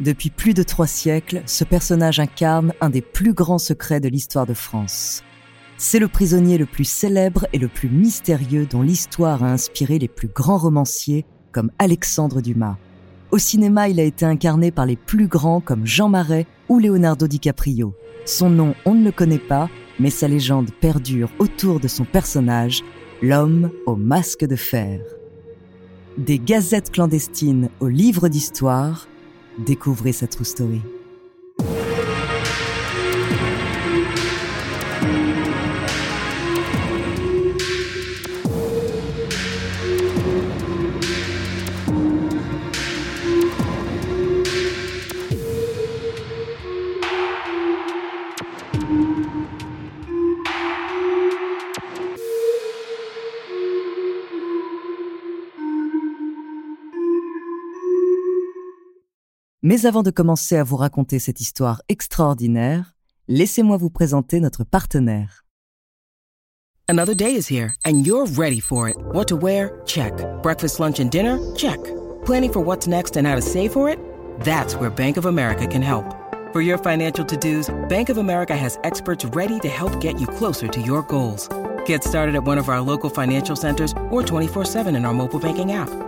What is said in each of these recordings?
Depuis plus de trois siècles, ce personnage incarne un des plus grands secrets de l'histoire de France. C'est le prisonnier le plus célèbre et le plus mystérieux dont l'histoire a inspiré les plus grands romanciers comme Alexandre Dumas. Au cinéma, il a été incarné par les plus grands comme Jean Marais ou Leonardo DiCaprio. Son nom, on ne le connaît pas, mais sa légende perdure autour de son personnage, l'homme au masque de fer. Des gazettes clandestines aux livres d'histoire, Découvrez sa true story. Mais avant de commencer à vous raconter cette histoire extraordinaire, laissez-moi vous présenter notre partenaire. Another day is here and you're ready for it. What to wear? Check. Breakfast, lunch and dinner? Check. Planning for what's next and how to save for it? That's where Bank of America can help. For your financial to-dos, Bank of America has experts ready to help get you closer to your goals. Get started at one of our local financial centers or 24-7 in our mobile banking app.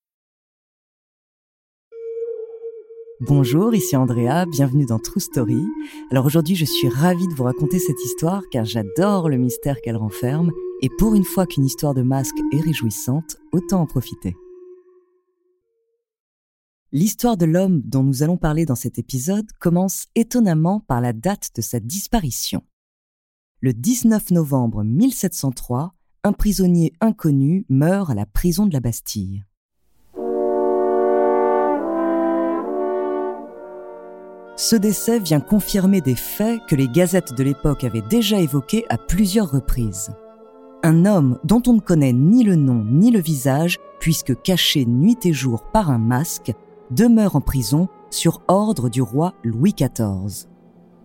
Bonjour, ici Andrea, bienvenue dans True Story. Alors aujourd'hui, je suis ravie de vous raconter cette histoire car j'adore le mystère qu'elle renferme et pour une fois qu'une histoire de masque est réjouissante, autant en profiter. L'histoire de l'homme dont nous allons parler dans cet épisode commence étonnamment par la date de sa disparition. Le 19 novembre 1703, un prisonnier inconnu meurt à la prison de la Bastille. Ce décès vient confirmer des faits que les gazettes de l'époque avaient déjà évoqués à plusieurs reprises. Un homme dont on ne connaît ni le nom ni le visage, puisque caché nuit et jour par un masque, demeure en prison sur ordre du roi Louis XIV.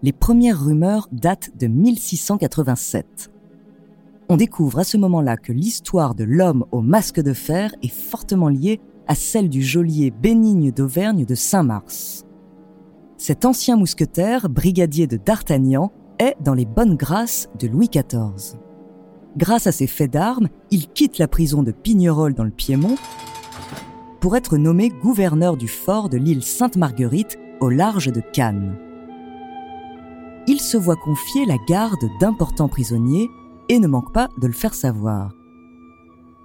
Les premières rumeurs datent de 1687. On découvre à ce moment-là que l'histoire de l'homme au masque de fer est fortement liée à celle du geôlier Bénigne d'Auvergne de Saint-Mars. Cet ancien mousquetaire, brigadier de D'Artagnan, est dans les bonnes grâces de Louis XIV. Grâce à ses faits d'armes, il quitte la prison de Pignerol dans le Piémont pour être nommé gouverneur du fort de l'île Sainte-Marguerite au large de Cannes. Il se voit confier la garde d'importants prisonniers et ne manque pas de le faire savoir.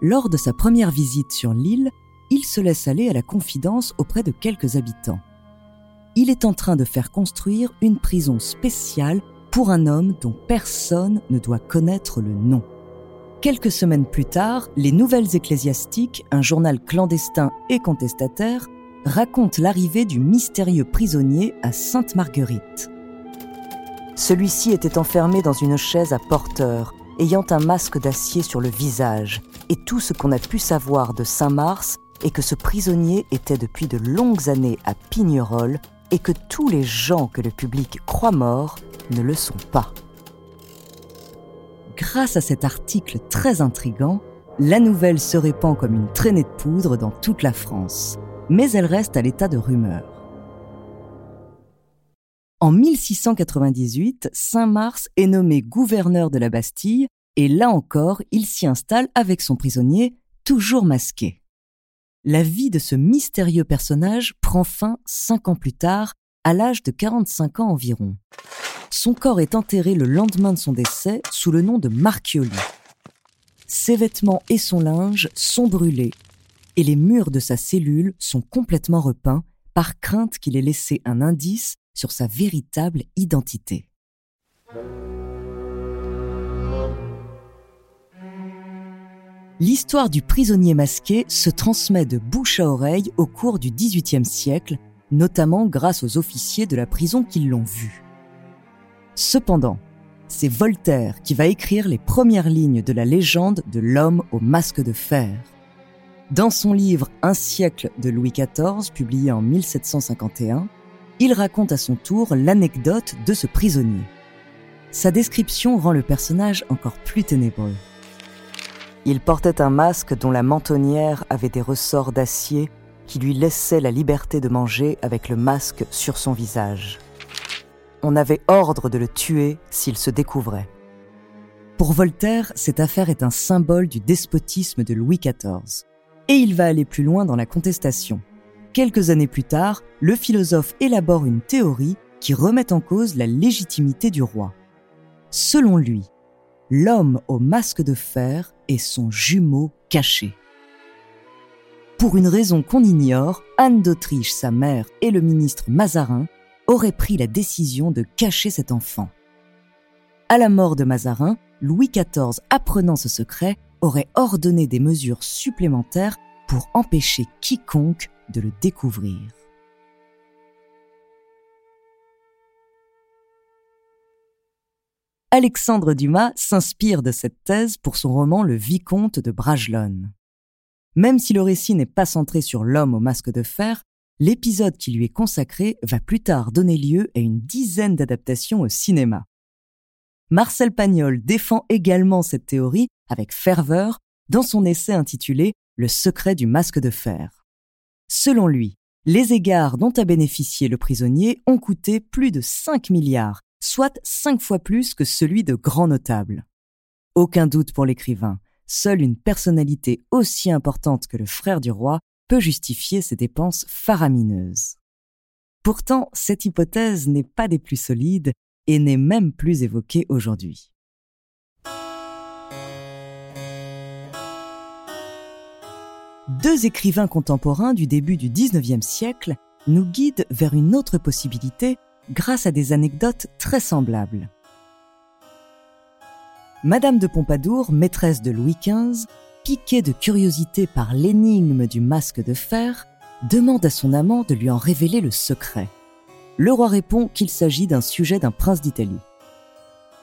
Lors de sa première visite sur l'île, il se laisse aller à la confidence auprès de quelques habitants il est en train de faire construire une prison spéciale pour un homme dont personne ne doit connaître le nom. Quelques semaines plus tard, les Nouvelles Ecclésiastiques, un journal clandestin et contestataire, racontent l'arrivée du mystérieux prisonnier à Sainte-Marguerite. Celui-ci était enfermé dans une chaise à porteur, ayant un masque d'acier sur le visage, et tout ce qu'on a pu savoir de Saint-Mars est que ce prisonnier était depuis de longues années à Pignerol et que tous les gens que le public croit morts ne le sont pas. Grâce à cet article très intrigant, la nouvelle se répand comme une traînée de poudre dans toute la France, mais elle reste à l'état de rumeur. En 1698, Saint-Mars est nommé gouverneur de la Bastille et là encore, il s'y installe avec son prisonnier, toujours masqué la vie de ce mystérieux personnage prend fin cinq ans plus tard, à l'âge de 45 ans environ. Son corps est enterré le lendemain de son décès sous le nom de Marchioli. Ses vêtements et son linge sont brûlés et les murs de sa cellule sont complètement repeints par crainte qu'il ait laissé un indice sur sa véritable identité. L'histoire du prisonnier masqué se transmet de bouche à oreille au cours du XVIIIe siècle, notamment grâce aux officiers de la prison qui l'ont vu. Cependant, c'est Voltaire qui va écrire les premières lignes de la légende de l'homme au masque de fer. Dans son livre Un siècle de Louis XIV, publié en 1751, il raconte à son tour l'anecdote de ce prisonnier. Sa description rend le personnage encore plus ténébreux. Il portait un masque dont la mentonnière avait des ressorts d'acier qui lui laissaient la liberté de manger avec le masque sur son visage. On avait ordre de le tuer s'il se découvrait. Pour Voltaire, cette affaire est un symbole du despotisme de Louis XIV. Et il va aller plus loin dans la contestation. Quelques années plus tard, le philosophe élabore une théorie qui remet en cause la légitimité du roi. Selon lui, l'homme au masque de fer est son jumeau caché. Pour une raison qu'on ignore, Anne d'Autriche, sa mère, et le ministre Mazarin auraient pris la décision de cacher cet enfant. À la mort de Mazarin, Louis XIV, apprenant ce secret, aurait ordonné des mesures supplémentaires pour empêcher quiconque de le découvrir. Alexandre Dumas s'inspire de cette thèse pour son roman Le Vicomte de Bragelonne. Même si le récit n'est pas centré sur l'homme au masque de fer, l'épisode qui lui est consacré va plus tard donner lieu à une dizaine d'adaptations au cinéma. Marcel Pagnol défend également cette théorie avec ferveur dans son essai intitulé Le secret du masque de fer. Selon lui, les égards dont a bénéficié le prisonnier ont coûté plus de 5 milliards, soit 5 fois plus que celui de grands notables. Aucun doute pour l'écrivain, seule une personnalité aussi importante que le frère du roi peut justifier ces dépenses faramineuses. Pourtant, cette hypothèse n'est pas des plus solides et n'est même plus évoquée aujourd'hui. Deux écrivains contemporains du début du XIXe siècle nous guident vers une autre possibilité grâce à des anecdotes très semblables. Madame de Pompadour, maîtresse de Louis XV, piquée de curiosité par l'énigme du masque de fer, demande à son amant de lui en révéler le secret. Le roi répond qu'il s'agit d'un sujet d'un prince d'Italie.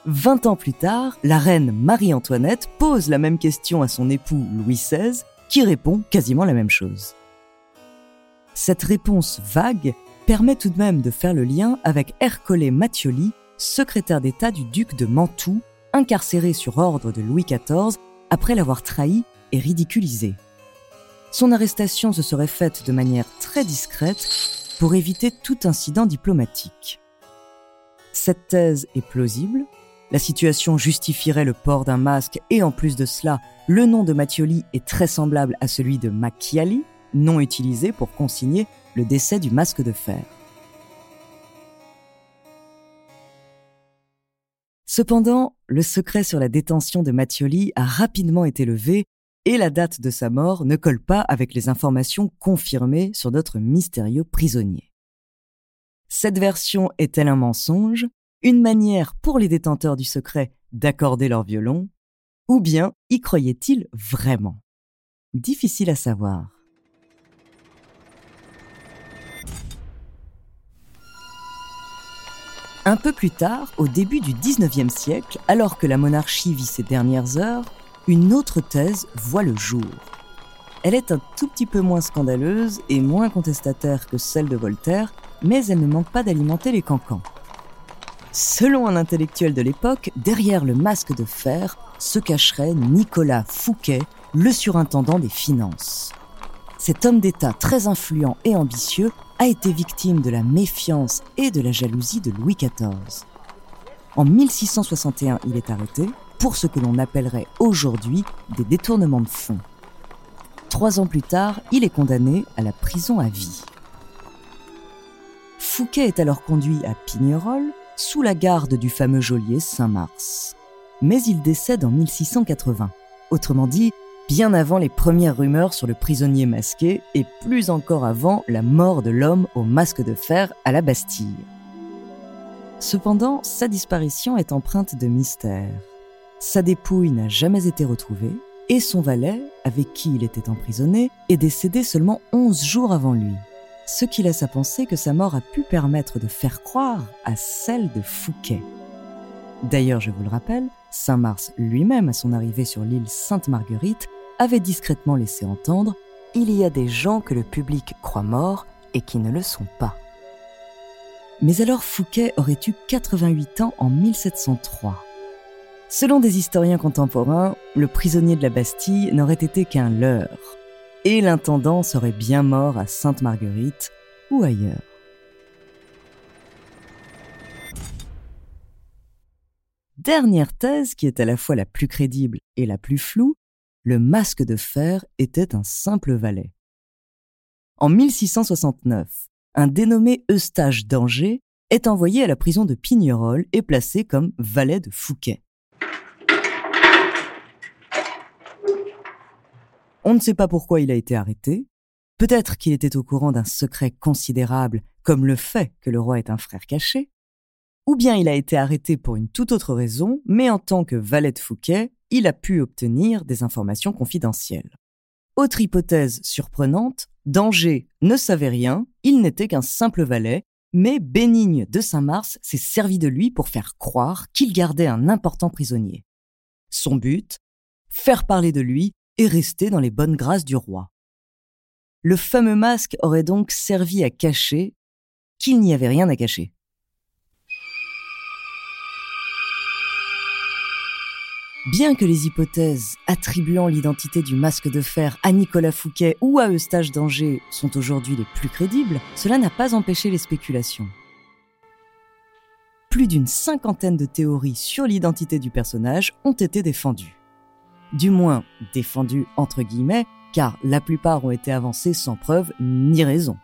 Vingt ans plus tard, la reine Marie-Antoinette pose la même question à son époux Louis XVI, qui répond quasiment la même chose. Cette réponse vague permet tout de même de faire le lien avec Ercole Mattioli, secrétaire d'État du duc de Mantoue, incarcéré sur ordre de Louis XIV après l'avoir trahi et ridiculisé. Son arrestation se serait faite de manière très discrète pour éviter tout incident diplomatique. Cette thèse est plausible, la situation justifierait le port d'un masque et en plus de cela, le nom de Mattioli est très semblable à celui de Macchiali, nom utilisé pour consigner le décès du masque de fer. Cependant, le secret sur la détention de Mattioli a rapidement été levé et la date de sa mort ne colle pas avec les informations confirmées sur notre mystérieux prisonnier. Cette version est-elle un mensonge, une manière pour les détenteurs du secret d'accorder leur violon, ou bien y croyait-il vraiment? Difficile à savoir. Un peu plus tard, au début du XIXe siècle, alors que la monarchie vit ses dernières heures, une autre thèse voit le jour. Elle est un tout petit peu moins scandaleuse et moins contestataire que celle de Voltaire, mais elle ne manque pas d'alimenter les cancans. Selon un intellectuel de l'époque, derrière le masque de fer se cacherait Nicolas Fouquet, le surintendant des finances. Cet homme d'État très influent et ambitieux a été victime de la méfiance et de la jalousie de Louis XIV. En 1661, il est arrêté pour ce que l'on appellerait aujourd'hui des détournements de fonds. Trois ans plus tard, il est condamné à la prison à vie. Fouquet est alors conduit à Pignerol, sous la garde du fameux geôlier Saint-Mars. Mais il décède en 1680. Autrement dit, bien avant les premières rumeurs sur le prisonnier masqué et plus encore avant la mort de l'homme au masque de fer à la Bastille. Cependant, sa disparition est empreinte de mystère. Sa dépouille n'a jamais été retrouvée et son valet, avec qui il était emprisonné, est décédé seulement 11 jours avant lui, ce qui laisse à penser que sa mort a pu permettre de faire croire à celle de Fouquet. D'ailleurs, je vous le rappelle, Saint-Mars lui-même, à son arrivée sur l'île Sainte-Marguerite, avait discrètement laissé entendre Il y a des gens que le public croit morts et qui ne le sont pas. Mais alors Fouquet aurait eu 88 ans en 1703. Selon des historiens contemporains, le prisonnier de la Bastille n'aurait été qu'un leurre, et l'intendant serait bien mort à Sainte-Marguerite ou ailleurs. Dernière thèse qui est à la fois la plus crédible et la plus floue, le masque de fer était un simple valet. En 1669, un dénommé Eustache d'Angers est envoyé à la prison de Pignerol et placé comme valet de Fouquet. On ne sait pas pourquoi il a été arrêté. Peut-être qu'il était au courant d'un secret considérable, comme le fait que le roi est un frère caché. Ou bien il a été arrêté pour une toute autre raison, mais en tant que valet de Fouquet, il a pu obtenir des informations confidentielles. Autre hypothèse surprenante, Danger ne savait rien, il n'était qu'un simple valet, mais Bénigne de Saint-Mars s'est servi de lui pour faire croire qu'il gardait un important prisonnier. Son but Faire parler de lui et rester dans les bonnes grâces du roi. Le fameux masque aurait donc servi à cacher qu'il n'y avait rien à cacher. Bien que les hypothèses attribuant l'identité du masque de fer à Nicolas Fouquet ou à Eustache d'Angers sont aujourd'hui les plus crédibles, cela n'a pas empêché les spéculations. Plus d'une cinquantaine de théories sur l'identité du personnage ont été défendues du moins défendu entre guillemets, car la plupart ont été avancés sans preuve ni raison.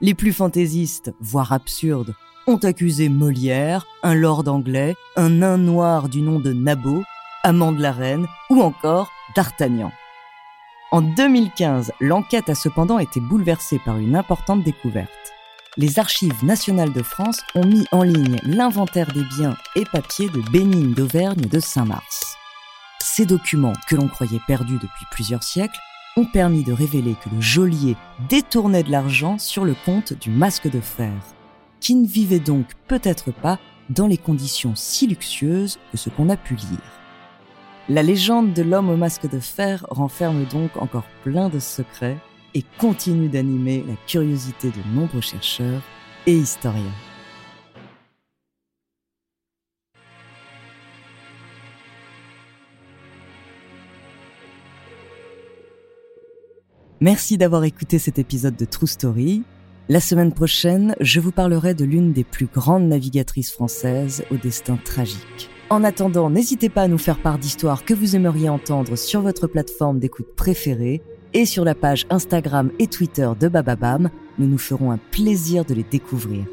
Les plus fantaisistes, voire absurdes, ont accusé Molière, un lord anglais, un nain noir du nom de Nabot, amant de la reine ou encore d'Artagnan. En 2015, l'enquête a cependant été bouleversée par une importante découverte. Les archives nationales de France ont mis en ligne l'inventaire des biens et papiers de Bénigne d'Auvergne de Saint-Mars. Ces documents, que l'on croyait perdus depuis plusieurs siècles, ont permis de révéler que le geôlier détournait de l'argent sur le compte du masque de fer, qui ne vivait donc peut-être pas dans les conditions si luxueuses que ce qu'on a pu lire. La légende de l'homme au masque de fer renferme donc encore plein de secrets et continue d'animer la curiosité de nombreux chercheurs et historiens. Merci d'avoir écouté cet épisode de True Story. La semaine prochaine, je vous parlerai de l'une des plus grandes navigatrices françaises au destin tragique. En attendant, n'hésitez pas à nous faire part d'histoires que vous aimeriez entendre sur votre plateforme d'écoute préférée et sur la page Instagram et Twitter de Bababam. Nous nous ferons un plaisir de les découvrir.